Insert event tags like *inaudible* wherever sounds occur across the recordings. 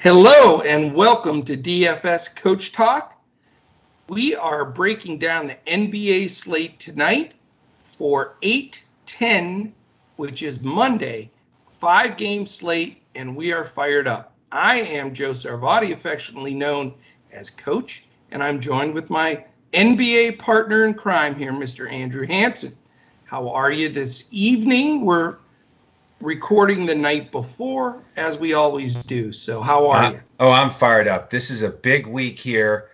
Hello and welcome to DFS Coach Talk. We are breaking down the NBA slate tonight for 8 10, which is Monday, five game slate, and we are fired up. I am Joe Sarvati, affectionately known as Coach, and I'm joined with my NBA partner in crime here, Mr. Andrew Hanson. How are you this evening? We're recording the night before, as we always do. So, how are uh, you? Oh, I'm fired up. This is a big week here.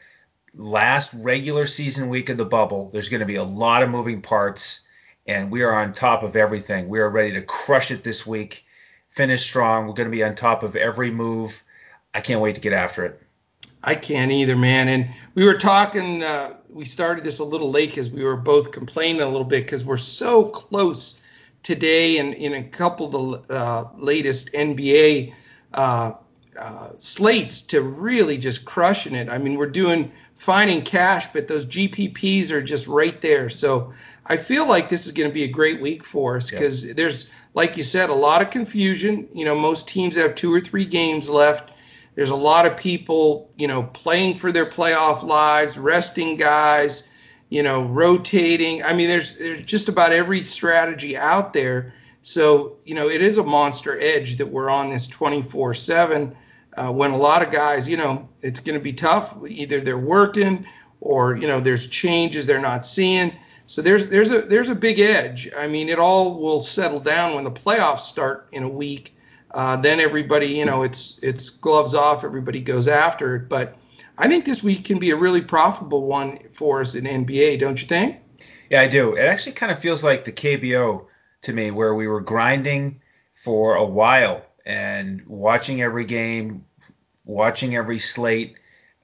Last regular season week of the bubble. There's going to be a lot of moving parts, and we are on top of everything. We are ready to crush it this week, finish strong. We're going to be on top of every move. I can't wait to get after it. I can't either, man. And we were talking. Uh, we started this a little late because we were both complaining a little bit because we're so close today and in a couple of the uh, latest NBA uh, uh, slates to really just crushing it. I mean, we're doing fine in cash, but those GPPs are just right there. So I feel like this is going to be a great week for us because yeah. there's, like you said, a lot of confusion. You know, most teams have two or three games left. There's a lot of people, you know, playing for their playoff lives, resting guys you know, rotating. I mean, there's there's just about every strategy out there. So, you know, it is a monster edge that we're on this 24/7. Uh, when a lot of guys, you know, it's going to be tough. Either they're working or you know, there's changes they're not seeing. So there's there's a there's a big edge. I mean, it all will settle down when the playoffs start in a week. Uh, then everybody, you know, it's it's gloves off. Everybody goes after it. But I think this week can be a really profitable one for us in NBA, don't you think? Yeah, I do. It actually kind of feels like the KBO to me, where we were grinding for a while and watching every game, watching every slate,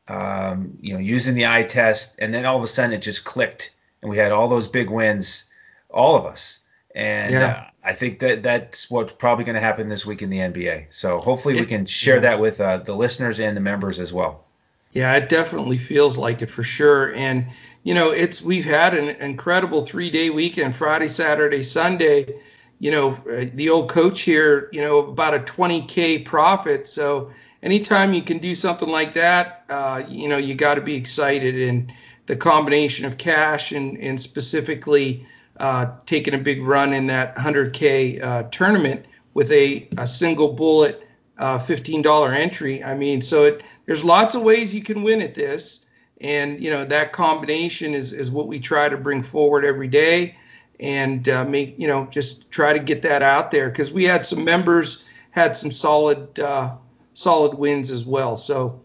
um, you know, using the eye test, and then all of a sudden it just clicked, and we had all those big wins, all of us. And yeah. uh, I think that that's what's probably going to happen this week in the NBA. So hopefully we can share that with uh, the listeners and the members as well. Yeah, it definitely feels like it for sure. And you know, it's we've had an incredible three-day weekend, Friday, Saturday, Sunday. You know, uh, the old coach here, you know, about a 20k profit. So anytime you can do something like that, uh, you know, you got to be excited. And the combination of cash and, and specifically uh, taking a big run in that 100k uh, tournament with a, a single bullet uh, $15 entry. I mean, so it, there's lots of ways you can win at this. And, you know, that combination is, is what we try to bring forward every day and uh, make, you know, just try to get that out there because we had some members had some solid, uh, solid wins as well. So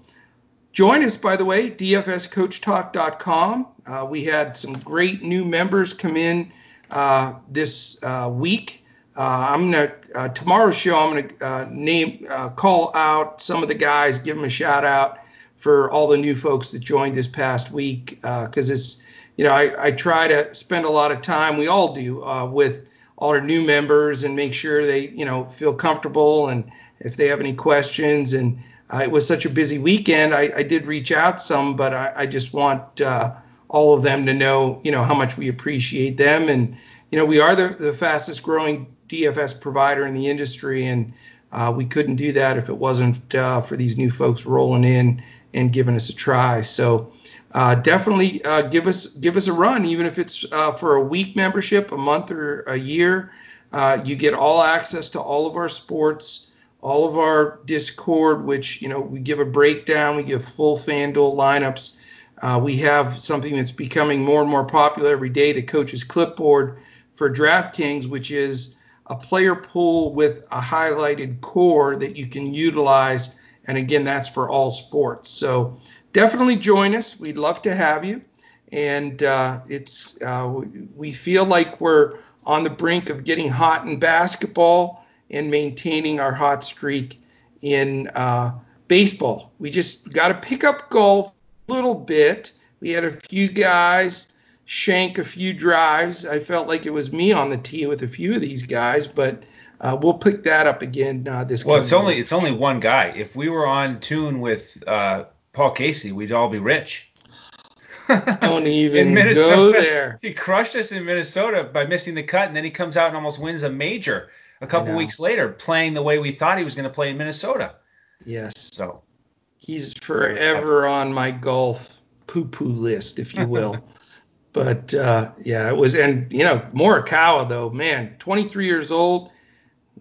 join us, by the way, dfscoachtalk.com. Uh, we had some great new members come in uh, this uh, week. Uh, I'm gonna uh, tomorrow's show. I'm gonna uh, name uh, call out some of the guys, give them a shout out for all the new folks that joined this past week because uh, it's you know I, I, try to spend a lot of time. We all do uh, with all our new members and make sure they you know feel comfortable and if they have any questions and it was such a busy weekend. I, I did reach out some, but I, I just want all of them to know you know how much we appreciate them and you know we are the, the fastest growing DFS provider in the industry, and uh, we couldn't do that if it wasn't uh, for these new folks rolling in and giving us a try. So uh, definitely uh, give us give us a run, even if it's uh, for a week membership, a month or a year. Uh, you get all access to all of our sports, all of our Discord, which you know we give a breakdown, we give full FanDuel lineups. we have something that's becoming more and more popular every day, the coach's clipboard for DraftKings, which is a player pool with a highlighted core that you can utilize. And again, that's for all sports. So definitely join us. We'd love to have you. And uh, it's uh, we feel like we're on the brink of getting hot in basketball and maintaining our hot streak in uh, baseball. We just got to pick up golf a little bit. We had a few guys shank a few drives. I felt like it was me on the tee with a few of these guys, but uh, we'll pick that up again uh, this. Well, it's only it's only one guy. If we were on tune with uh, Paul Casey, we'd all be rich. *laughs* Don't even in Minnesota, go there. He crushed us in Minnesota by missing the cut, and then he comes out and almost wins a major a couple weeks later, playing the way we thought he was going to play in Minnesota. Yes. So he's forever on my golf poo-poo list, if you will. *laughs* but uh, yeah, it was, and you know, Morikawa though, man, 23 years old,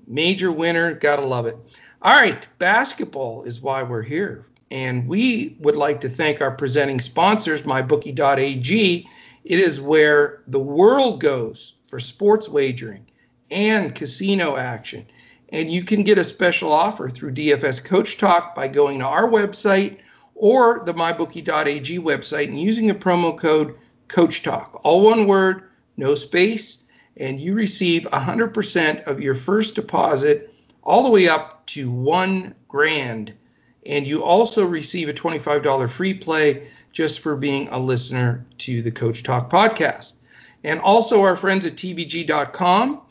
major winner, gotta love it. All right, basketball is why we're here, and we would like to thank our presenting sponsors, MyBookie.ag. It is where the world goes for sports wagering and casino action. And you can get a special offer through DFS Coach Talk by going to our website or the mybookie.ag website and using the promo code Coach Talk. All one word, no space, and you receive 100% of your first deposit all the way up to one grand. And you also receive a $25 free play just for being a listener to the Coach Talk podcast. And also our friends at tvg.com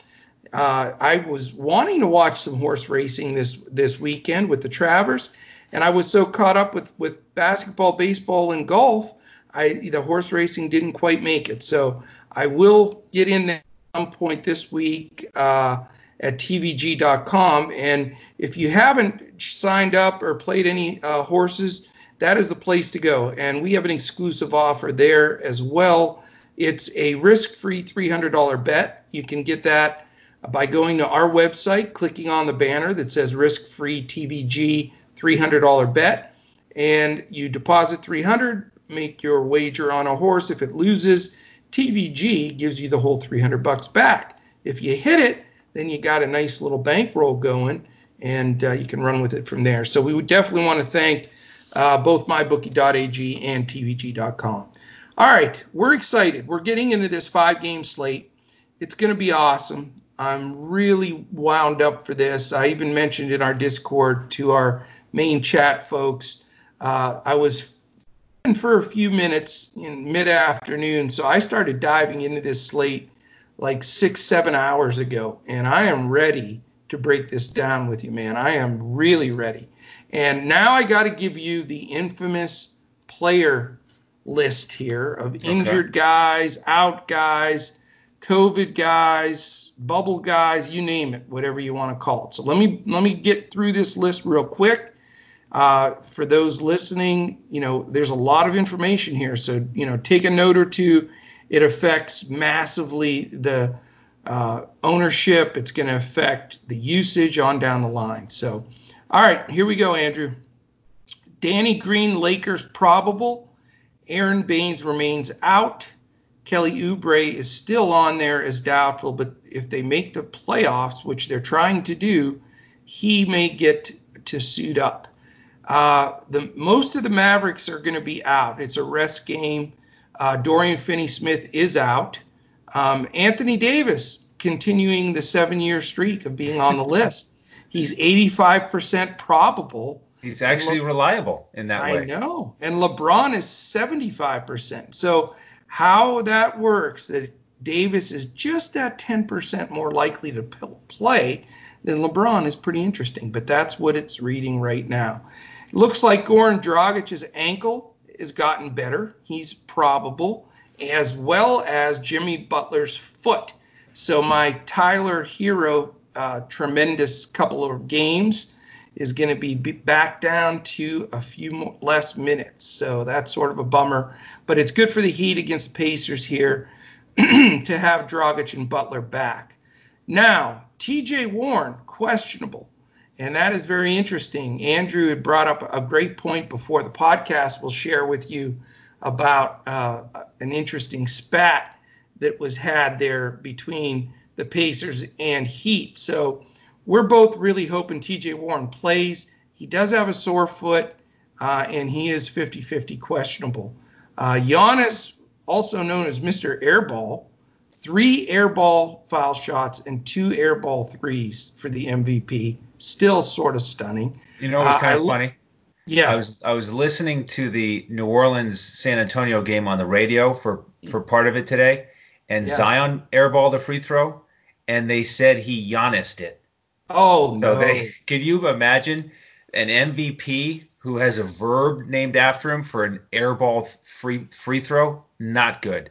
uh, I was wanting to watch some horse racing this this weekend with the Travers, and I was so caught up with with basketball, baseball, and golf, I the horse racing didn't quite make it. So I will get in there at some point this week uh, at tvg.com, and if you haven't signed up or played any uh, horses, that is the place to go. And we have an exclusive offer there as well. It's a risk-free $300 bet. You can get that by going to our website, clicking on the banner that says risk free TVG $300 bet, and you deposit 300, make your wager on a horse. If it loses, TVG gives you the whole 300 bucks back. If you hit it, then you got a nice little bankroll going, and uh, you can run with it from there. So we would definitely want to thank uh, both mybookie.ag and tvg.com. All right, we're excited. We're getting into this five game slate. It's going to be awesome. I'm really wound up for this. I even mentioned in our Discord to our main chat folks. Uh, I was for a few minutes in mid afternoon, so I started diving into this slate like six, seven hours ago, and I am ready to break this down with you, man. I am really ready. And now I got to give you the infamous player list here of injured okay. guys, out guys, COVID guys, bubble guys, you name it, whatever you want to call it. So let me let me get through this list real quick. Uh, for those listening, you know, there's a lot of information here, so you know, take a note or two. It affects massively the uh, ownership. It's going to affect the usage on down the line. So, all right, here we go, Andrew. Danny Green, Lakers probable. Aron Baynes remains out. Kelly Oubre is still on there as doubtful, but if they make the playoffs, which they're trying to do, he may get to suit up. Uh, the most of the Mavericks are going to be out. It's a rest game. Uh, Dorian Finney-Smith is out. Um, Anthony Davis continuing the seven-year streak of being on the list. *laughs* He's 85% probable. He's actually Le- reliable in that I way. I know. And LeBron is 75%. So how that works that Davis is just that 10% more likely to play than LeBron is pretty interesting, but that's what it's reading right now. Looks like Goran Dragic's ankle has gotten better. He's probable, as well as Jimmy Butler's foot. So my Tyler Herro uh, tremendous couple of games is going to be back down to a few more, less minutes. So that's sort of a bummer. But it's good for the Heat against the Pacers here *clears throat* to have Dragic and Butler back. Now, TJ Warren, questionable. And that is very interesting. Andrew had brought up a great point before the podcast. We'll share with you about uh, an interesting spat that was had there between the Pacers and Heat. So we're both really hoping TJ Warren plays. He does have a sore foot, uh, and he is 50 50 questionable. Uh, Giannis, also known as Mr. Airball, three airball foul shots and two airball threes for the MVP. Still sort of stunning. You know, it was kind uh, of funny. Yeah, I was I was listening to the New Orleans San Antonio game on the radio for for part of it today, and yeah. Zion airballed a free throw, and they said he Giannised it. Oh so no! They, *laughs* can you imagine an MVP who has a verb named after him for an airball free free throw? Not good.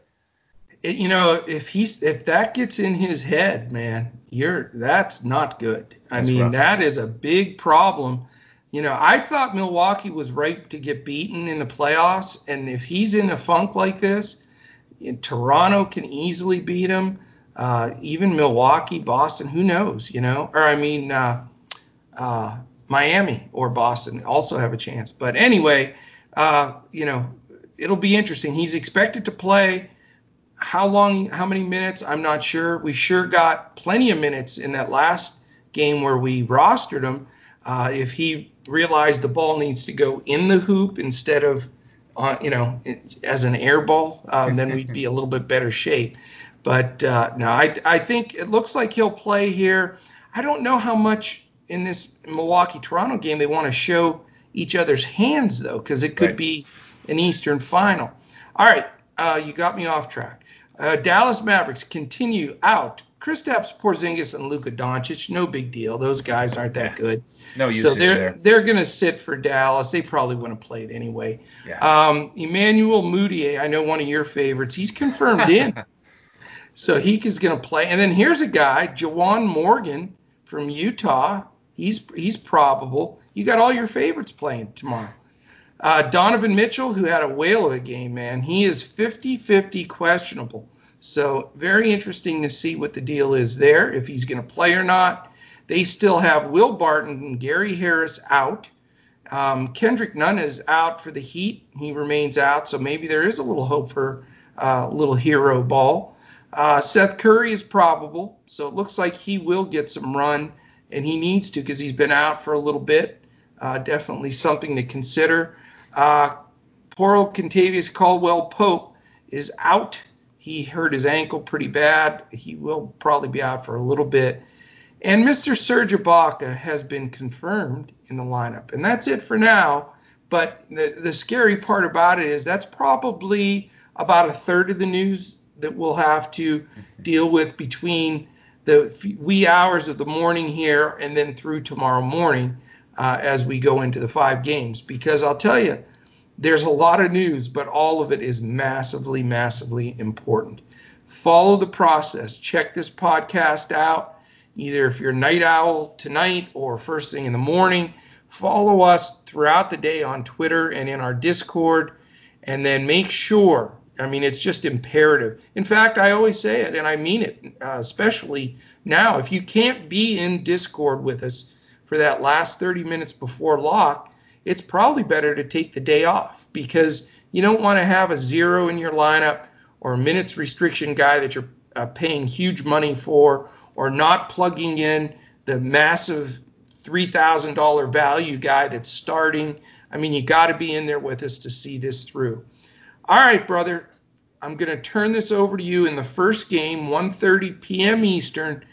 You know, if he's if that gets in his head, man, you're that's not good. I that's mean, rough. that is a big problem You know, I thought Milwaukee was ripe to get beaten in the playoffs, and if he's in a funk like this, Toronto can easily beat him. Uh, even Milwaukee, Boston, who knows? You know, or I mean, uh, uh, Miami or Boston also have a chance. But anyway, uh, you know, it'll be interesting. He's expected to play. How long? How many minutes? I'm not sure. We sure got plenty of minutes in that last game where we rostered him. Uh, if he realized the ball needs to go in the hoop instead of, uh, you know, as an air ball, um, then we'd be a little bit better shape. But uh, no, I, I think it looks like he'll play here. I don't know how much in this Milwaukee Toronto game they want to show each other's hands though, because it could right. be an Eastern final. All right, uh, you got me off track. Uh, Dallas Mavericks continue out. Kristaps Porzingis and Luka Doncic, no big deal. Those guys aren't that good. No use so they're there. they're going to sit for Dallas. They probably wouldn't play played anyway. Yeah. Um, Emmanuel Mudiay, I know one of your favorites. He's confirmed in, *laughs* so he is going to play. And then here's a guy, Juwan Morgan from Utah. He's he's probable. You got all your favorites playing tomorrow. Uh, Donovan Mitchell, who had a whale of a game, man, he is 50-50 questionable. So very interesting to see what the deal is there, if he's going to play or not. They still have Will Barton and Gary Harris out. Um, Kendrick Nunn is out for the Heat. He remains out, so maybe there is a little hope for a uh, little hero ball. Uh, Seth Curry is probable, so it looks like he will get some run, and he needs to because he's been out for a little bit. Uh, definitely something to consider. Uh, poor old Kentavious Caldwell Pope is out. He hurt his ankle pretty bad. He will probably be out for a little bit. And Mr. Serge Ibaka has been confirmed in the lineup. And that's it for now. But the, the scary part about it is that's probably about a third of the news that we'll have to deal with between the wee hours of the morning here and then through tomorrow morning uh, as we go into the five games. Because I'll tell you, there's a lot of news, but all of it is massively, massively important. Follow the process. Check this podcast out either if you're night owl tonight or first thing in the morning, follow us throughout the day on Twitter and in our Discord. And then make sure, I mean, it's just imperative. In fact, I always say it, and I mean it, uh, especially now. If you can't be in Discord with us for that last 30 minutes before lock, it's probably better to take the day off because you don't want to have a zero in your lineup or a minutes restriction guy that you're uh, paying huge money for or not plugging in the massive $3,000 value guy that's starting. I mean, you got to be in there with us to see this through. All right, brother. I'm going to turn this over to you in the first game, 1:30 p.m. Eastern,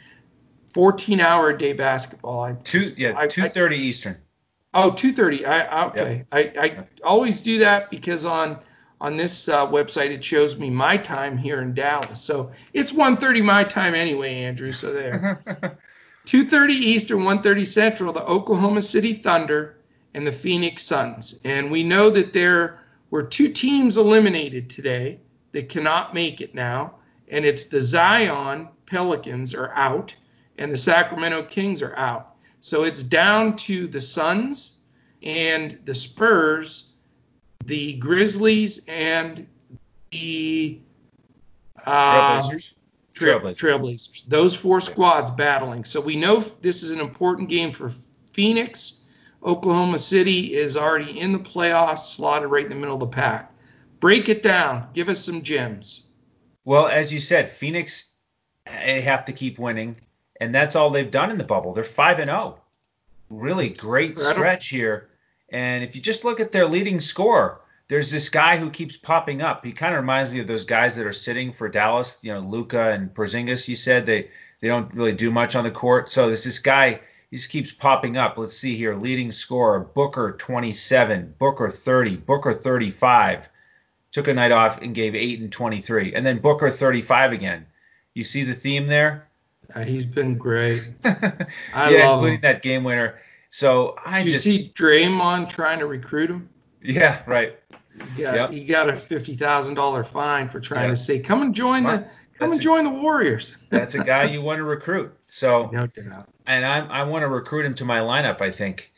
14-hour day basketball. I, Two, yeah, 2:30 Eastern. Oh, 2:30. I okay. Yep. I, I always do that because on on this uh, website it shows me my time here in Dallas. So it's 1:30 my time anyway, Andrew. So there. *laughs* 2:30 Eastern, 1:30 Central, the Oklahoma City Thunder and the Phoenix Suns. And we know that there were two teams eliminated today that cannot make it now, and it's the Zion Pelicans are out and the Sacramento Kings are out. So it's down to the Suns and the Spurs the Grizzlies and the uh, Trailblazers. Trailblazers. Trailblazers. Those four squads battling. So we know this is an important game for Phoenix. Oklahoma City is already in the playoffs, slotted right in the middle of the pack. Break it down. Give us some gems. Well, as you said, Phoenix they have to keep winning, and that's all they've done in the bubble. They're five and zero. Oh. Really great stretch here and if you just look at their leading scorer, there's this guy who keeps popping up. He kind of reminds me of those guys that are sitting for Dallas, you know, Luka and Porzingis. You said they they don't really do much on the court. So there's this guy. He just keeps popping up. Let's see here. Leading scorer Booker 27, Booker 30, Booker 35. Took a night off and gave 8 and 23, and then Booker 35 again. You see the theme there? Uh, he's been great. *laughs* I yeah, including him. that game winner. So I Did just you see Draymond trying to recruit him. Yeah, right. He got, yep. he got a fifty thousand dollar fine for trying yep. to say, "Come and join Smart. the, come that's and a, join the Warriors." *laughs* that's a guy you want to recruit. So no doubt. And I I want to recruit him to my lineup. I think.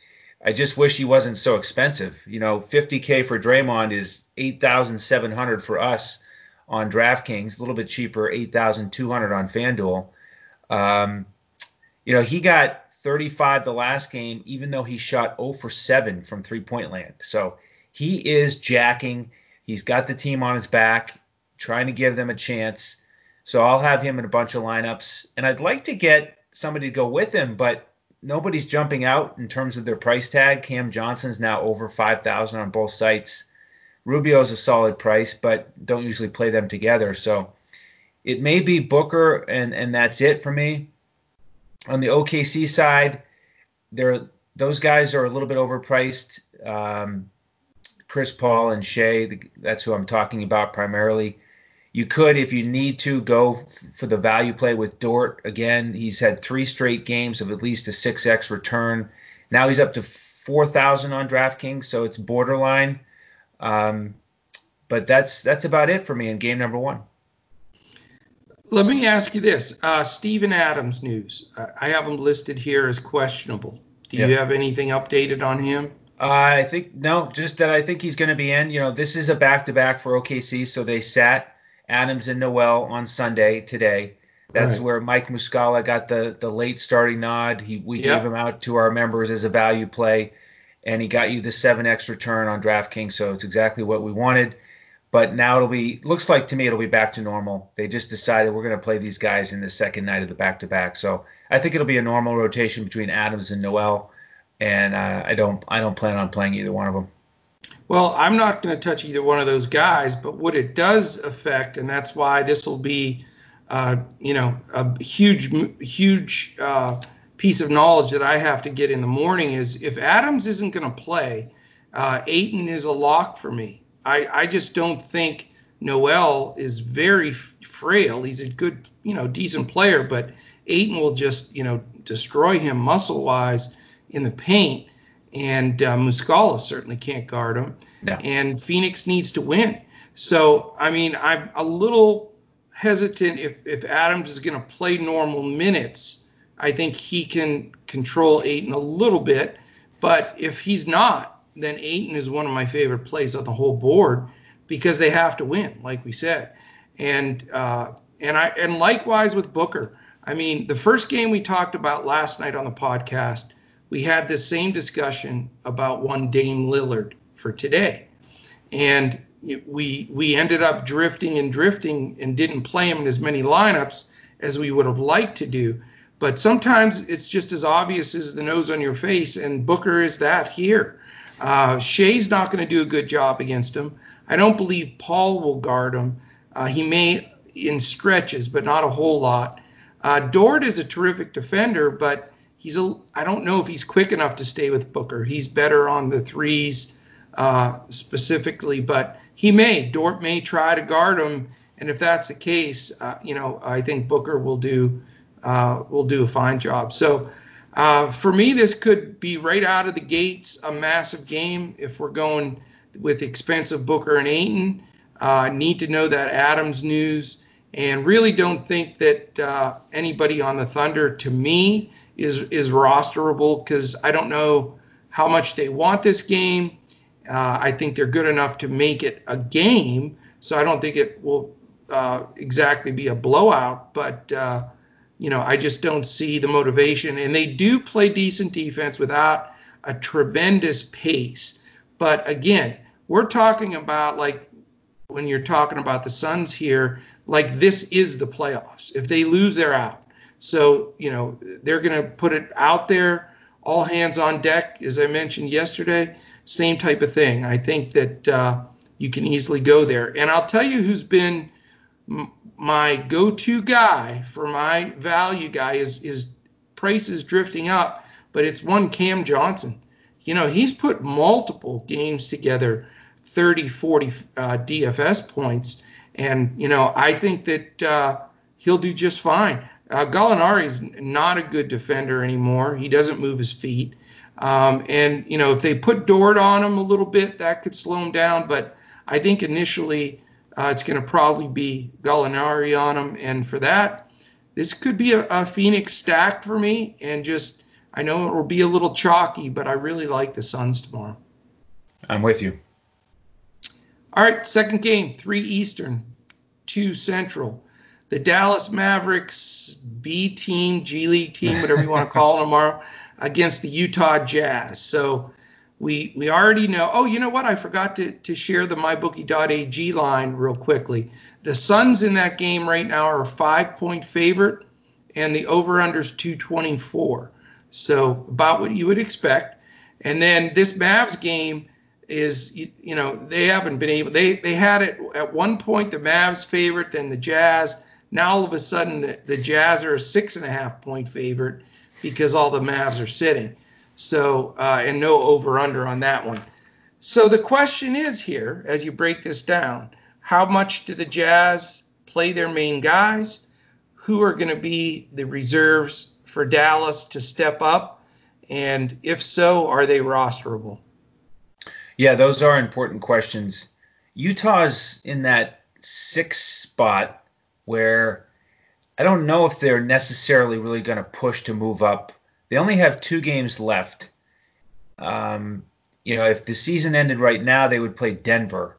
I just wish he wasn't so expensive. You know, 50k for Draymond is 8,700 for us on DraftKings, a little bit cheaper, 8,200 on FanDuel. Um, you know, he got 35 the last game, even though he shot 0 for 7 from three point land. So he is jacking. He's got the team on his back, trying to give them a chance. So I'll have him in a bunch of lineups, and I'd like to get somebody to go with him, but nobody's jumping out in terms of their price tag. Cam Johnson's now over 5,000 on both sites. Rubio's a solid price, but don't usually play them together. So it may be Booker, and and that's it for me. On the OKC side, there those guys are a little bit overpriced. Um, Chris Paul and Shai, that's who I'm talking about primarily. You could, if you need to, go f- for the value play with Dort. Again, he's had three straight games of at least a 6x return. Now he's up to 4,000 on DraftKings, so it's borderline. Um, but that's that's about it for me in game number one. Let me ask you this: uh, Steven Adams news. I have him listed here as questionable. Do you have anything updated on him? Uh, I think no, just that I think he's going to be in. You know, this is a back-to-back for OKC, so they sat Adams and Noel on Sunday today. That's right. where Mike Muscala got the the late starting nod. He we yep. gave him out to our members as a value play, and he got you the seven x return on DraftKings. So it's exactly what we wanted. But now it'll be looks like to me it'll be back to normal. They just decided we're going to play these guys in the second night of the back to back. So I think it'll be a normal rotation between Adams and Noel, and uh, I don't I don't plan on playing either one of them. Well, I'm not going to touch either one of those guys, but what it does affect, and that's why this will be, uh, you know, a huge, huge uh, piece of knowledge that I have to get in the morning is if Adams isn't going to play, uh, Ayton is a lock for me. I, I just don't think Noel is very frail. He's a good, you know, decent player, but Ayton will just, you know, destroy him muscle wise in the paint and uh, Muscala certainly can't guard him. No. And Phoenix needs to win. So, I mean, I'm a little hesitant if, if Adams is going to play normal minutes. I think he can control Ayton a little bit. But if he's not, then Ayton is one of my favorite plays on the whole board because they have to win, like we said. And uh, and I and likewise with Booker. I mean, the first game we talked about last night on the podcast – we had the same discussion about one Dame Lillard for today. And we we ended up drifting and drifting and didn't play him in as many lineups as we would have liked to do. But sometimes it's just as obvious as the nose on your face, and Booker is that here. Uh, Shai's not going to do a good job against him. I don't believe Paul will guard him. Uh, he may in stretches, but not a whole lot. Uh, Dort is a terrific defender, but he's a I don't know if he's quick enough to stay with Booker. He's better on the threes uh, specifically, but he may Dort may try to guard him, and if that's the case, uh, you know I think Booker will do uh, will do a fine job. So. Uh, for me, this could be right out of the gates a massive game if we're going with expensive Booker and Ayton. Uh, need to know that Adams news, and really don't think that uh, anybody on the Thunder, to me, is is rosterable because I don't know how much they want this game. Uh, I think they're good enough to make it a game, so I don't think it will uh, exactly be a blowout. But you know, I just don't see the motivation, and they do play decent defense without a tremendous pace. But again, we're talking about like when you're talking about the Suns here, like this is the playoffs. If they lose, they're out. So, you know, they're going to put it out there, all hands on deck, as I mentioned yesterday, same type of thing. I think that uh, you can easily go there. And I'll tell you who's been my go to guy for my value guy is, is prices drifting up, but it's one Cam Johnson. You know, he's put multiple games together, 30, 40 uh, DFS points. And, you know, I think that uh, he'll do just fine. Uh, is not a good defender anymore. He doesn't move his feet. Um, and, you know, if they put Dort on him a little bit, that could slow him down. But I think initially uh, it's going to probably be Gallinari on him. And for that, this could be a, a Phoenix stack for me. And just I know it will be a little chalky, but I really like the Suns tomorrow. I'm with you. All right, second game, 3 Eastern, 2 Central. The Dallas Mavericks B team, G League team, whatever you want to call it tomorrow, *laughs* against the Utah Jazz. So we we already know. Oh, you know what? I forgot to, to share the mybookie.ag line real quickly. The Suns in that game right now are a five point favorite, and the over under is 224. So about what you would expect. And then this Mavs game is you, you, know they haven't been able they they had it at one point the Mavs favorite then the Jazz now all of a sudden the, the Jazz are a six and a half point favorite because all the Mavs are sitting so uh, and no over under on that one so the question is here as you break this down how much do the Jazz play their main guys who are going to be the reserves for Dallas to step up and if so are they rosterable yeah, those are important questions. Utah's in that sixth spot where I don't know if they're necessarily really going to push to move up. They only have two games left. Um, you know, if the season ended right now, they would play Denver.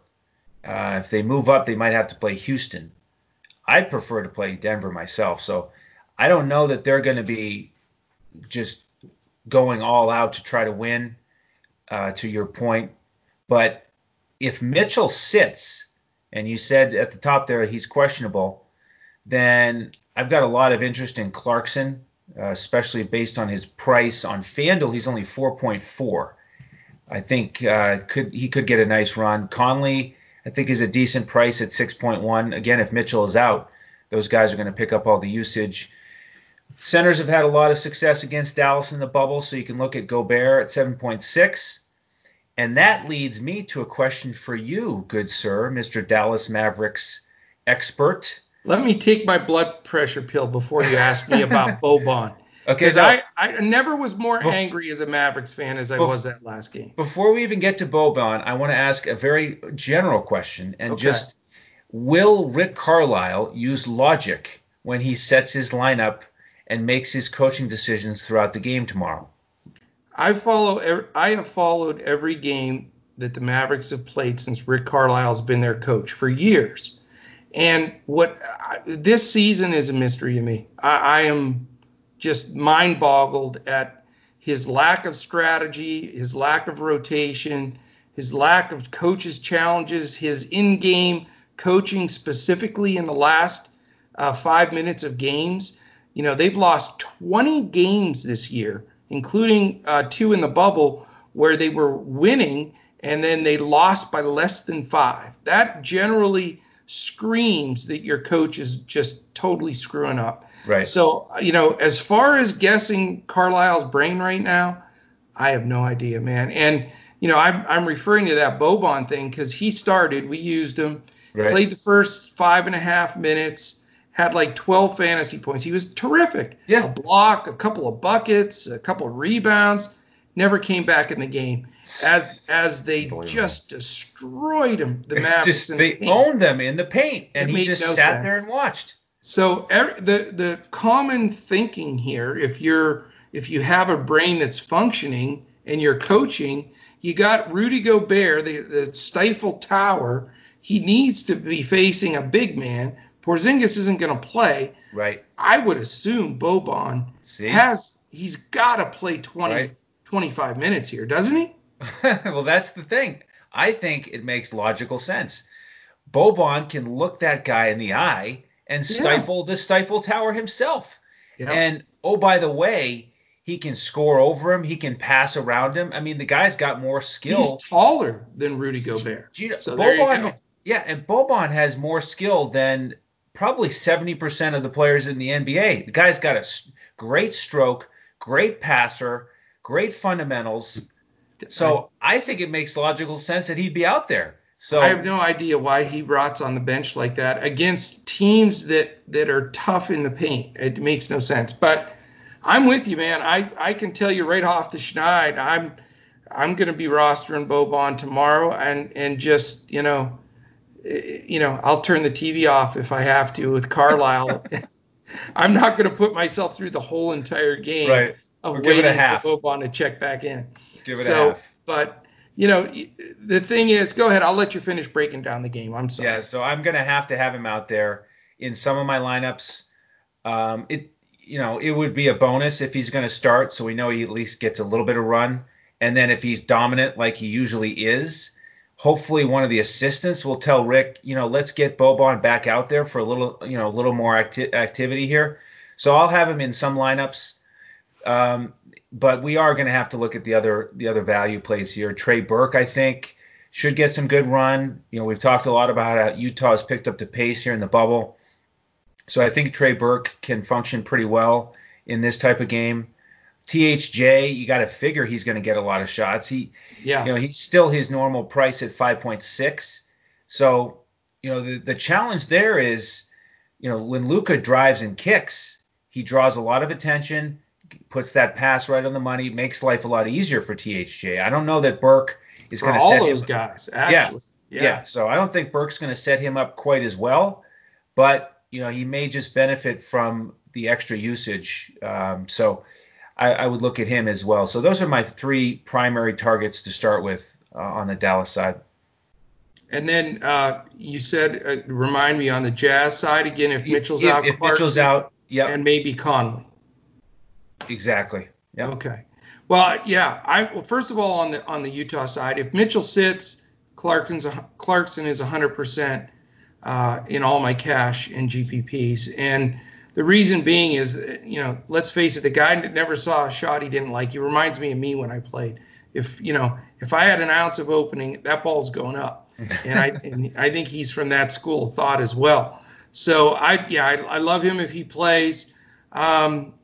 Uh, if they move up, they might have to play Houston. I'd prefer to play Denver myself. So I don't know that they're going to be just going all out to try to win. Uh, to your point, but if Mitchell sits, and you said at the top there he's questionable, then I've got a lot of interest in Clarkson, uh, especially based on his price on FanDuel. He's only 4.4. I think uh, could he could get a nice run. Conley, I think, is a decent price at 6.1. Again, if Mitchell is out, those guys are going to pick up all the usage. Centers have had a lot of success against Dallas in the bubble, so you can look at Gobert at 7.6. And that leads me to a question for you, good sir, Mr. Dallas Mavericks expert. Let me take my blood pressure pill before you ask me about *laughs* Boban. Okay, because I, I never was more bef- angry as a Mavericks fan as I bef- was that last game. Before we even get to Boban, I want to ask a very general question and okay. just will Rick Carlisle use logic when he sets his lineup and makes his coaching decisions throughout the game tomorrow? I follow. I have followed every game that the Mavericks have played since Rick Carlisle's been their coach for years. And what this season is a mystery to me. I, I am just mind boggled at his lack of strategy, his lack of rotation, his lack of coaches' challenges, his in game coaching specifically in the last uh, five minutes of games. You know, they've lost 20 games this year including uh, two in the bubble where they were winning and then they lost by less than five. That generally screams that your coach is just totally screwing up. Right. So, you know, as far as guessing Carlisle's brain right now, I have no idea, man. And, you know, I'm, I'm referring to that Boban thing because he started, we used him, right. played the first five and a half minutes had like 12 fantasy points. He was terrific. Yeah. A block, a couple of buckets, a couple of rebounds. Never came back in the game as as they just destroyed him. The Mavericks. Just, they the owned them in the paint, and it he just no sat sense. there and watched. So er, the the common thinking here, if you're if you have a brain that's functioning and you're coaching, you got Rudy Gobert, the, the stifle tower. He needs to be facing a big man Porzingis isn't going to play. Right. I would assume Boban See? has he's got to play 20 right. 25 minutes here, doesn't he? *laughs* well, that's the thing. I think it makes logical sense. Boban can look that guy in the eye and stifle yeah. the stifle tower himself. Yeah. And oh, by the way, he can score over him. He can pass around him. I mean, the guy's got more skill. He's taller than Rudy Gobert. Gino, so Boban, yeah, and Boban has more skill than probably 70% of the players in the NBA. The guy's got a great stroke, great passer, great fundamentals. So I, I think it makes logical sense that he'd be out there. So I have no idea why he rots on the bench like that against teams that that are tough in the paint. It makes no sense. But I'm with you, man. I I can tell you right off the schneid, I'm I'm going to be rostering Boban tomorrow and and just you know eh, eh, you know, I'll turn the TV off if I have to with Carlisle. *laughs* I'm not going to put myself through the whole entire game. Right. of a waiting half. for Boban to check back in. Give it so, half. but you know, the thing is, go ahead. I'll let you finish breaking down the game. I'm sorry. Yeah, so I'm gonna have to have him out there in some of my lineups. Um, it you know it would be a bonus if he's gonna start, so we know he at least gets a little bit of run. And then if he's dominant like he usually is, hopefully one of the assistants will tell Rick, you know, let's get Boban back out there for a little, you know, a little more acti- activity here. So I'll have him in some lineups. Um, but we are going to have to look at the other the other value plays here. Trey Burke, I think, should get some good run. You know, we've talked a lot about how Utah has picked up the pace here in the bubble. So I think Trey Burke can function pretty well in this type of game. THJ, you got to figure he's going to get a lot of shots. He, Yeah. you know, he's still his normal price at 5.6. So, you know, the the challenge there is, you know, when Luka drives and kicks, he draws a lot of attention, puts that pass right on the money, makes life a lot easier for THJ. I don't know that Burke is going to all set those him. guys, actually. Yeah. yeah. So I don't think Burke's going to set him up quite as well, but you know he may just benefit from the extra usage. Um, so I, I would look at him as well. So those are my three primary targets to start with uh, on the Dallas side. And then uh, you said, uh, remind me on the Jazz side again, if Mitchell's if, out, if Clarkson, Mitchell's out, yep, and maybe Conley. Exactly. Yep. Okay. Well, yeah. I well, first of all, on the on the Utah side, if Mitchell sits, Clarkson's a, Clarkson is 100% uh, in all my cash and GPPs, and the reason being is, you know, let's face it, the guy that never saw a shot he didn't like. He reminds me of me when I played. If you know, if I had an ounce of opening, that ball's going up, *laughs* and I and I think he's from that school of thought as well. So I yeah, I, I love him if he plays. Um,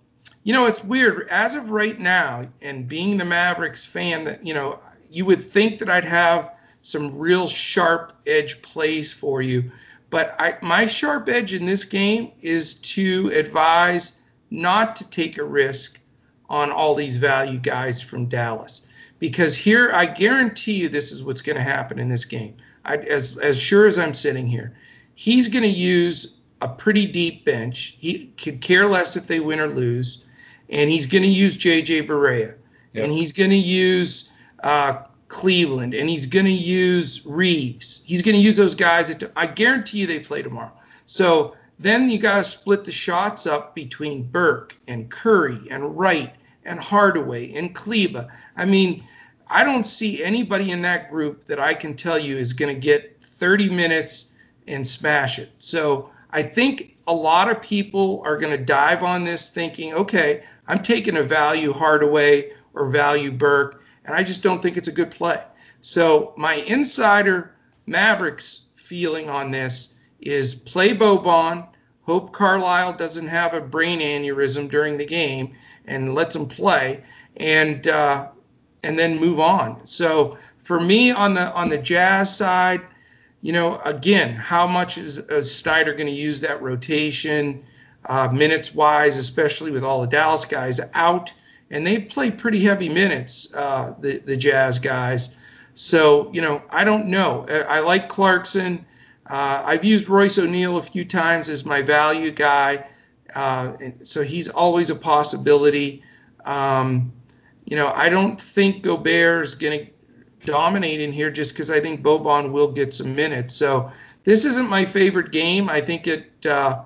you know, it's weird. As of right now, and being the Mavericks fan, that you know, you would think that I'd have some real sharp edge plays for you, but I, my sharp edge in this game is to advise not to take a risk on all these value guys from Dallas, because here I guarantee you this is what's going to happen in this game. I, as as sure as I'm sitting here, he's going to use a pretty deep bench. He could care less if they win or lose and he's going to use JJ Barea, Yep. and he's going to use uh, Cleveland, and he's going to use Reaves. He's going to use those guys. That I guarantee you they play tomorrow. So then you got to split the shots up between Burke and Curry and Wright and Hardaway and Kleber. I mean, I don't see anybody in that group that I can tell you is going to get 30 minutes and smash it. So I think a lot of people are going to dive on this thinking, okay, I'm taking a value Hardaway or value Burke, and I just don't think it's a good play. So my insider Mavericks feeling on this is play Boban, hope Carlisle doesn't have a brain aneurysm during the game, and lets him play, and uh, and then move on. So for me on the on the Jazz side, you know, again, how much is, is Snyder going to use that rotation, uh, minutes wise, especially with all the Dallas guys out, and they play pretty heavy minutes, uh, the the Jazz guys. So you know, I don't know. I, I like Clarkson. Uh, I've used Royce O'Neale a few times as my value guy, uh, so he's always a possibility. Um, you know, I don't think Gobert is going to dominate in here just because I think Boban will get some minutes. So this isn't my favorite game. I think it, uh,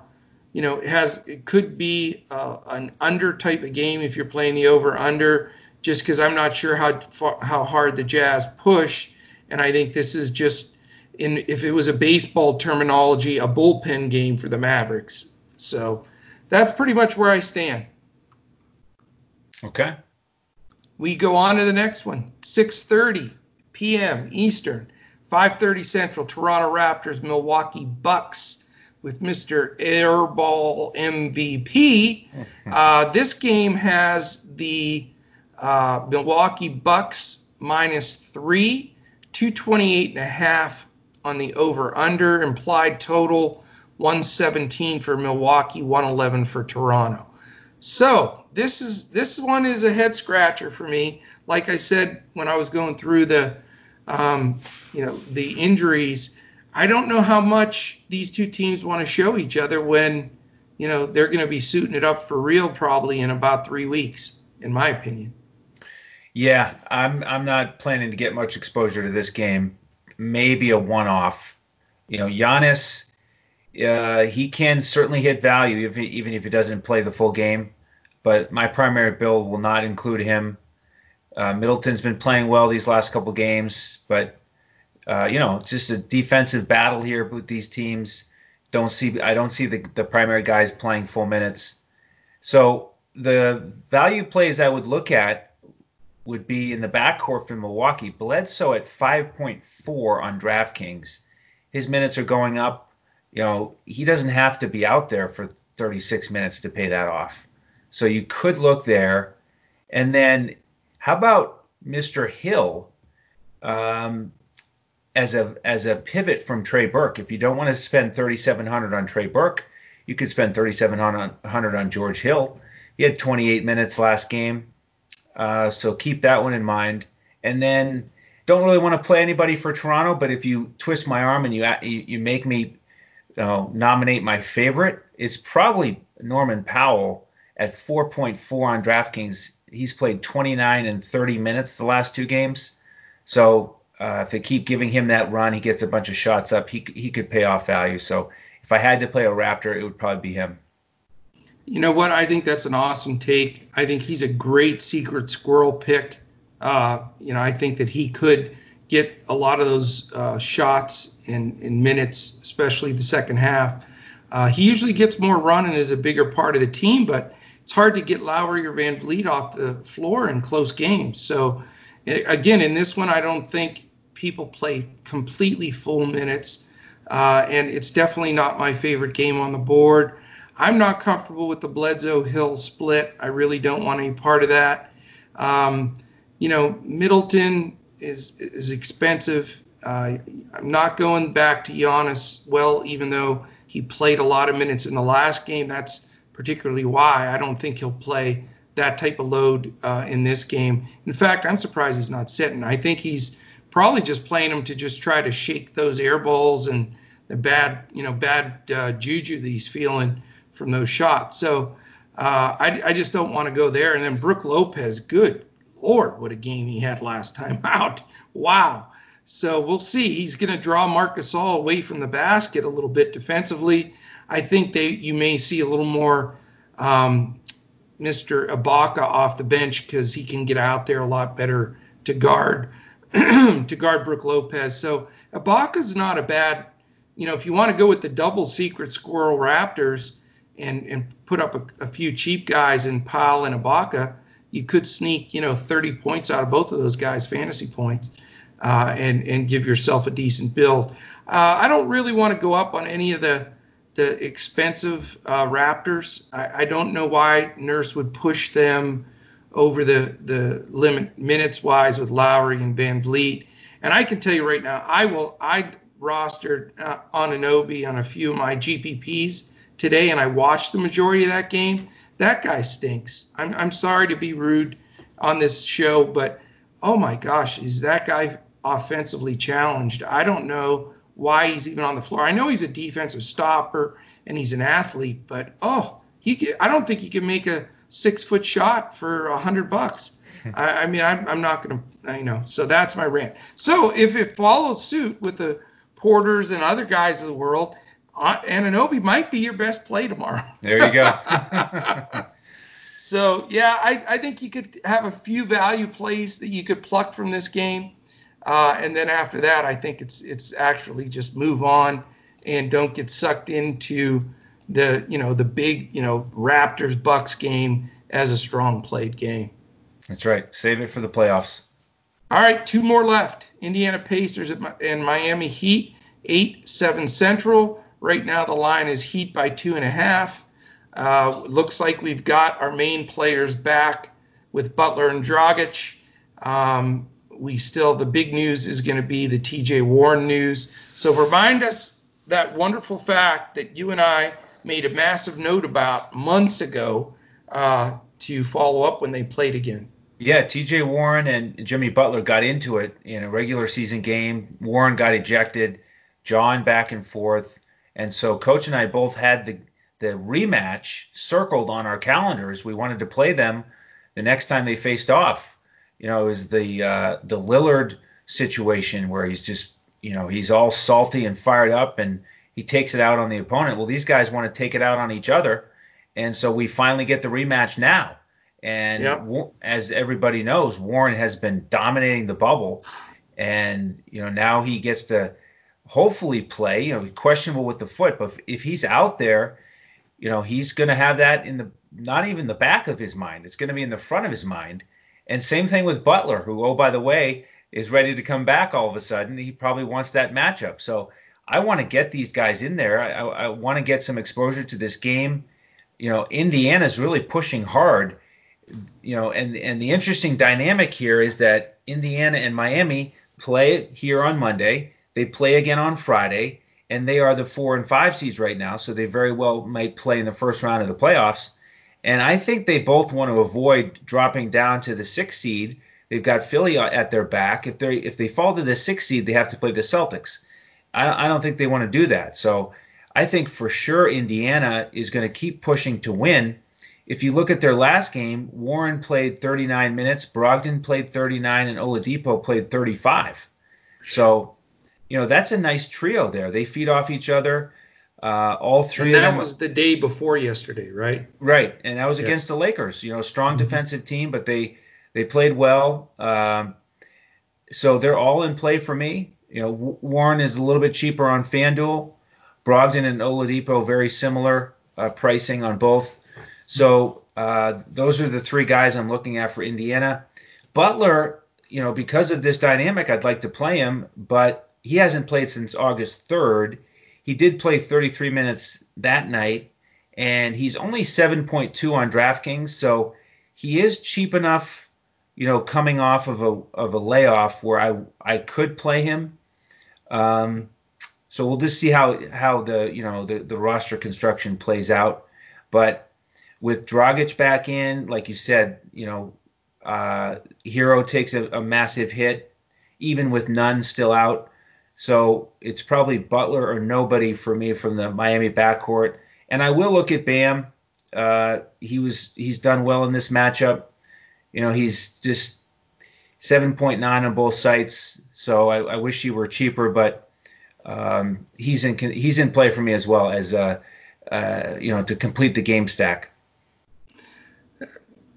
you know, it has it could be uh, an under type of game if you're playing the over under, just because I'm not sure how how hard the Jazz push, and I think this is just in if it was a baseball terminology, a bullpen game for the Mavericks. So that's pretty much where I stand. Okay. We go on to the next one. 6:30 p.m. Eastern, 5:30 Central. Toronto Raptors, Milwaukee Bucks with Mr. Airball MVP. Uh, this game has the uh, Milwaukee Bucks minus three, 228 and a half on the over/under. Implied total 117 for Milwaukee, 111 for Toronto. So this is this one is a head scratcher for me. Like I said when I was going through the, um, you know, the injuries, I don't know how much these two teams want to show each other when, you know, they're going to be suiting it up for real probably in about three weeks. in my opinion. Yeah, I'm I'm not planning to get much exposure to this game. Maybe a one-off. You know, Giannis, uh, he can certainly hit value if even if he doesn't play the full game. But my primary build will not include him. Uh, Middleton's been playing well these last couple games, but uh, you know, just a defensive battle here with these teams. Don't see I don't see the, the primary guys playing full minutes. So the value plays I would look at would be in the backcourt for Milwaukee. Bledsoe at 5.4 on DraftKings. His minutes are going up. You know, he doesn't have to be out there for 36 minutes to pay that off. So you could look there. And then how about Mr. Hill um, as a as a pivot from Trey Burke? If you don't want to spend 3,700 on Trey Burke, you could spend 3,700 on George Hill. He had 28 minutes last game. Uh, so keep that one in mind. And then don't really want to play anybody for Toronto, but if you twist my arm and you you, make me uh, nominate my favorite, it's probably Norman Powell at 4.4 on DraftKings. He's played 29 and 30 minutes the last two games. So uh, if they keep giving him that run, he gets a bunch of shots up. He he could pay off value. So if I had to play a Raptor, it would probably be him. You know what? I think that's an awesome take. I think he's a great secret squirrel pick. Uh, you know, I think that he could get a lot of those uh, shots in, in minutes, especially the second half. Uh, he usually gets more run and is a bigger part of the team, but it's hard to get Lowry or VanVleet off the floor in close games. So, again, in this one, I don't think people play completely full minutes, uh, and it's definitely not my favorite game on the board. I'm not comfortable with the Bledsoe Hill split. I really don't want any part of that. Um, you know, Middleton is is expensive. Uh, I'm not going back to Giannis. Well, even though he played a lot of minutes in the last game, that's particularly why I don't think he'll play that type of load uh, in this game. In fact, I'm surprised he's not sitting. I think he's probably just playing him to just try to shake those air balls and the bad, you know, bad uh, juju that he's feeling from those shots. So uh, I, I, just don't want to go there. And then Brook Lopez, good lord, what a game he had last time *laughs* out. Wow. So we'll see. He's going to draw Marc Gasol away from the basket a little bit defensively. I think they you may see a little more um, Mr. Ibaka off the bench because he can get out there a lot better to guard *clears throat* to guard Brook Lopez. So Ibaka's not a bad, you know, if you want to go with the double secret squirrel Raptors, and and put up a, a few cheap guys in Powell and Ibaka, you could sneak you know 30 points out of both of those guys, fantasy points, uh, and and give yourself a decent build. Uh, I don't really want to go up on any of the the expensive uh, Raptors. I, I, don't know why Nurse would push them over the the limit minutes wise with Lowry and VanVleet. And I can tell you right now, I will I rostered uh, Anunoby on a few of my GPPs today and I watched the majority of that game, that guy stinks. I'm, I'm sorry to be rude on this show, but oh my gosh, is that guy offensively challenged? I don't know why he's even on the floor. I know he's a defensive stopper and he's an athlete, but oh, he can, I don't think he can make a six foot shot for a hundred bucks. I, I mean, I'm, I'm not going to, you know, so that's my rant. So if it follows suit with the Porters and other guys of the world, uh, Anunoby might be your best play tomorrow. There you go. *laughs* *laughs* so yeah, I, I, think you could have a few value plays that you could pluck from this game, uh, and then after that, I think it's it's actually just move on and don't get sucked into the you know the big you know Raptors Bucks game as a strong played game. That's right. Save it for the playoffs. All right, two more left. Indiana Pacers and Miami Heat, eight seven Central. Right now, the line is Heat by two and a half. Uh, looks like we've got our main players back with Butler and Dragic. Um, we still, the big news is going to be the TJ Warren news. So remind us that wonderful fact that you and I made a massive note about months ago uh, to follow up when they played again. Yeah, TJ Warren and Jimmy Butler got into it in a regular season game. Warren got ejected, John back and forth. And so coach and I both had the the rematch circled on our calendars. We wanted to play them the next time they faced off, you know, it was the uh, the Lillard situation where he's just you know he's all salty and fired up and he takes it out on the opponent. Well, these guys want to take it out on each other, and so we finally get the rematch now. And yep. as everybody knows, Warren has been dominating the bubble, and you know now he gets to hopefully play. You know, questionable with the foot, but if he's out there, you know he's going to have that in the not even the back of his mind. It's going to be in the front of his mind. And same thing with Butler, who oh by the way is ready to come back all of a sudden. He probably wants that matchup. So I want to get these guys in there. I, I want to get some exposure to this game. You know, Indiana's really pushing hard. You know, and and the interesting dynamic here is that Indiana and Miami play here on Monday. They play again on Friday, and they are the four and five seeds right now. So they very well might play in the first round of the playoffs. And I think they both want to avoid dropping down to the sixth seed. They've got Philly uh, at their back. If they if they fall to the sixth seed, they have to play the Celtics. I, I don't think they want to do that. So I think for sure Indiana is going to keep pushing to win. If you look at their last game, Warren played 39 minutes, Brogdon played 39, and Oladipo played 35. So, you know, that's a nice trio there. They feed off each other. Uh, all three. And that them, was the day before yesterday, right? Right, and that was yes. against the Lakers. You know, strong mm-hmm. defensive team, but they they played well. Um, so they're all in play for me. You know, Warren is a little bit cheaper on FanDuel. Brogdon and Oladipo very similar uh, pricing on both. So uh, those are the three guys I'm looking at for Indiana. Butler, you know, because of this dynamic, I'd like to play him, but he hasn't played since August 3rd. He did play 33 minutes that night, and he's only 7.2 on DraftKings, so he is cheap enough, you know, coming off of a of a layoff where I I could play him. Um, so we'll just see how how the you know the, the roster construction plays out. But with Dragic back in, like you said, you know, uh, Herro takes a, a, massive hit, even with Nunn still out. So it's probably Butler or nobody for me from the Miami backcourt. And I will look at Bam. Uh, he was he's done well in this matchup. You know, he's just 7.9 on both sites. So I, I wish he were cheaper, but um, he's in he's in play for me as well as uh, uh, you know to complete the game stack.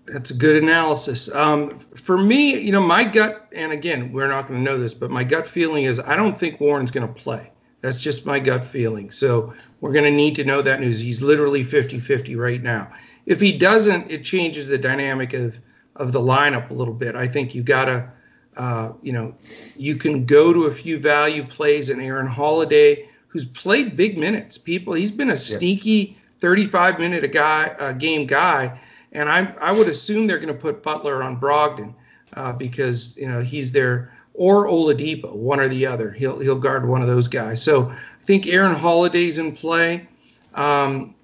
That's a good analysis. Um, for me, you know, my gut, and again, we're not going to know this, but my gut feeling is I don't think Warren's going to play. That's just my gut feeling. So we're going to need to know that news. He's literally 50-50 right now. If he doesn't, it changes the dynamic of of the lineup a little bit. I think you got to uh, you know, you can go to a few value plays in Aaron Holiday, who's played big minutes. People, he's been a sneaky 35 minute a guy, a game guy, and I I would assume they're going to put Butler on Brogdon uh, because you know he's there or Oladipo, one or the other. He'll he'll guard one of those guys. So I think Aaron Holiday's in play. Um,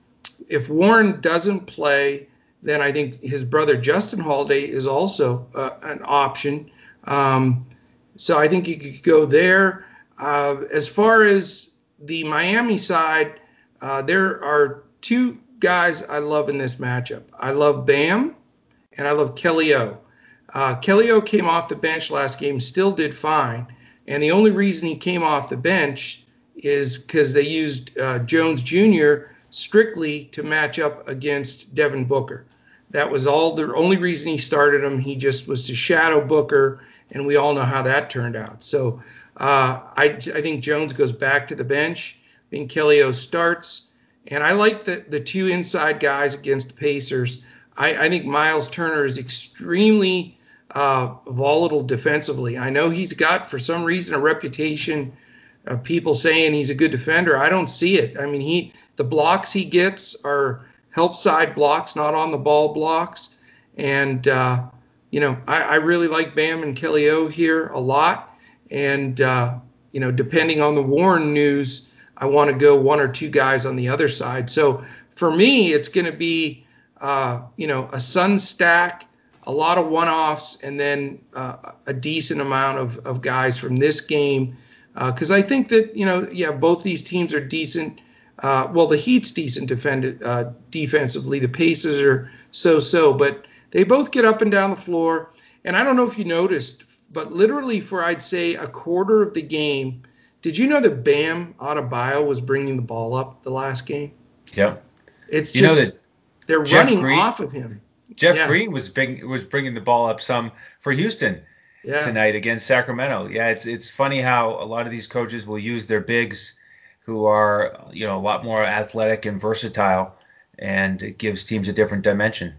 if Warren doesn't play, then I think his brother Justin Holiday is also uh, an option. Um, so I think you could go there. Uh, as far as the Miami side, uh, there are two guys I love in this matchup. I love Bam and I love Kelly O. Uh, Kelly O came off the bench last game, still did fine. And the only reason he came off the bench is because they used uh, Jones Jr. strictly to match up against Devin Booker. That was all the only reason he started him. He just was to shadow Booker and we all know how that turned out. So uh, I, I, think Jones goes back to the bench. I think Kelly O starts, and I like the the two inside guys against the Pacers. I, I think Miles Turner is extremely uh, volatile defensively. I know he's got for some reason a reputation of people saying he's a good defender. I don't see it. I mean, he the blocks he gets are help side blocks, not on the ball blocks, and uh, you know, I, I really like Bam and Kelly O here a lot. And, uh, you know, depending on the Warren news, I want to go one or two guys on the other side. So for me, it's going to be, uh, you know, a Sun stack, a lot of one offs, and then uh, a decent amount of, of guys from this game. Because uh, I think that, you know, yeah, both these teams are decent. Uh, well, the Heat's decent defended, uh, defensively. The Pacers are so so, but They both get up and down the floor. And I don't know if you noticed, but literally for I'd say a quarter of the game, did you know that Bam Adebayo was bringing the ball up the last game? Yeah. It's You know just that they're Jeff running Green- off of him. Jeff Yeah. Green was bring, was bringing the ball up some for Houston Yeah. tonight against Sacramento. Yeah, it's it's funny how a lot of these coaches will use their bigs, who are you know a lot more athletic and versatile, and it gives teams a different dimension.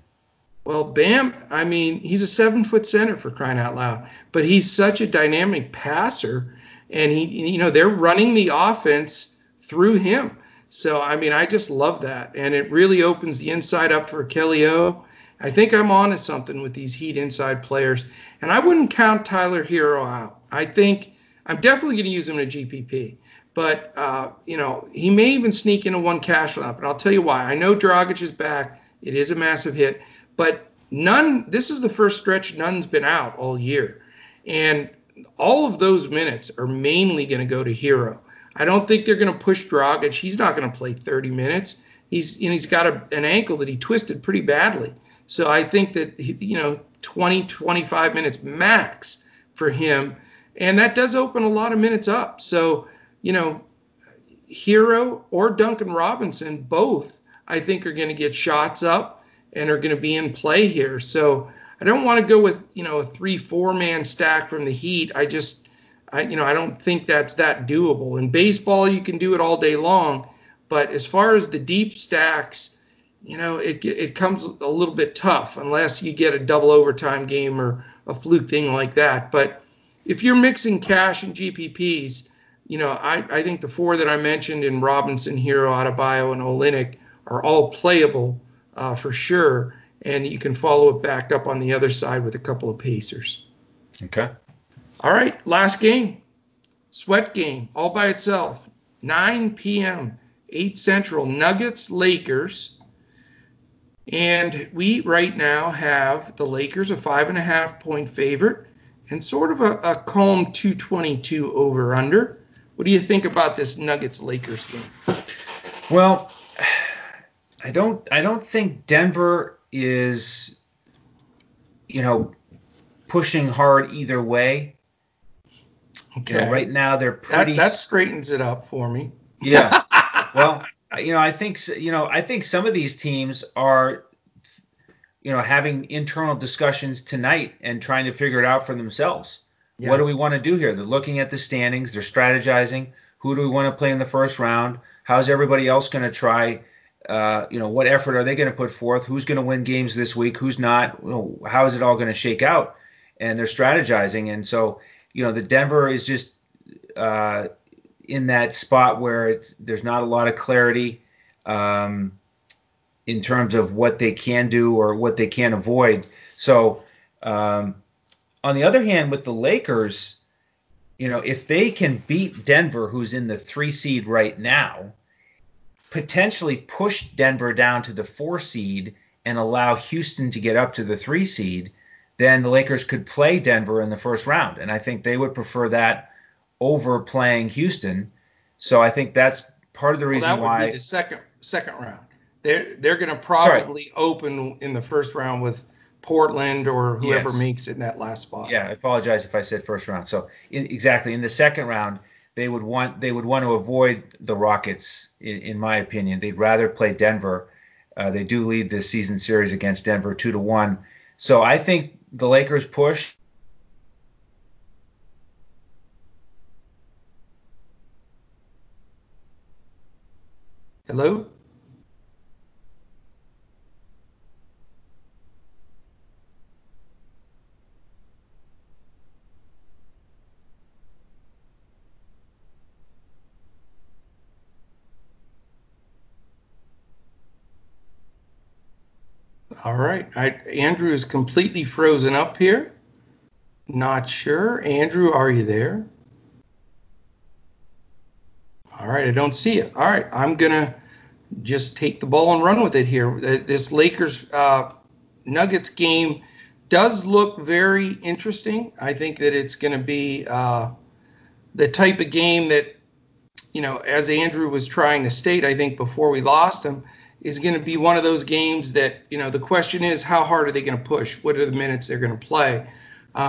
Well, Bam, I mean, he's a seven foot center for crying out loud, but he's such a dynamic passer, and he, you know, they're running the offense through him. So, I mean, I just love that, and it really opens the inside up for Kelly O. I think I'm on to something with these Heat inside players, and I wouldn't count Tyler Herro out. I think I'm definitely going to use him in a GPP, but uh, you know, he may even sneak into one cash lineup, and I'll tell you why. I know Dragic is back; it is a massive hit, but Nunn. This is the first stretch Nunn's been out all year, and all of those minutes are mainly going to go to Herro. I don't think they're going to push Dragic. He's not going to play 30 minutes. He's and he's got a, an ankle that he twisted pretty badly. So I think that you know 20 25 minutes max for him, and that does open a lot of minutes up. So you know Herro or Duncan Robinson, both, I think, are going to get shots up and are going to be in play here. So I don't want to go with, you know, a three, four man stack from the Heat. I just, I, you know, I don't think that's that doable. In baseball, you can do it all day long. But as far as the deep stacks, you know, it, it comes a little bit tough unless you get a double overtime game or a fluke thing like that. But if you're mixing cash and GPPs, you know, I, I think the four that I mentioned in Robinson, Herro, Adebayo, and Olynyk are all playable uh, for sure. And you can follow it back up on the other side with a couple of Pacers. Okay. All right, last game. Sweat game, all by itself. 9 p.m., 8 Central, Nuggets, Lakers. And we right now have the Lakers a five and a half point favorite and sort of a, a calm 222 over under. What do you think about this Nuggets Lakers game? Well, I don't I don't think Denver is you know pushing hard either way. You know, right now they're that, pretty that straightens it up for me. yeah. *laughs* well, you know, I think you know, I think some of these teams are you know having internal discussions tonight and trying to figure it out for themselves. Yeah. What do we want to do here? They're looking at the standings, they're strategizing. Who do we want to play in the first round? How's everybody else going to try? Uh, you know, what effort are they going to put forth? Who's going to win games this week? Who's not? You know, how is it all going to shake out? And they're strategizing. And so, you know, the Denver is just uh, in that spot where there's not a lot of clarity um, in terms of what they can do or what they can avoid. So, um, on the other hand, with the Lakers, you know, if they can beat Denver, who's in the three seed right now, potentially push Denver down to the four seed and allow Houston to get up to the three seed, then the Lakers could play Denver in the first round. And I think they would prefer that over playing Houston. So I think that's part of the Well, reason that would why. be the second second round. They're they're going to Sorry. probably open in the first round with Portland or whoever Yes. makes it in that last spot. Yeah, I apologize if I said first round. So in, exactly in the second round, they would want they would want to avoid the Rockets. In, in my opinion, they'd rather play Denver. Uh, they do lead this season series against Denver two to one. So I think the Lakers push. Hello. All right. I, Andrew is completely frozen up here. Not sure. Andrew, are you there? All right. I don't see it. All right. I'm to just take the ball and run with it here. This Lakers uh, Nuggets game does look very interesting. I think that it's going to be uh, the type of game that, you know, as Andrew was trying to state, I think before we lost him, is going to be one of those games that you know the question is how hard are they going to push? What are the minutes they're going to play? Um,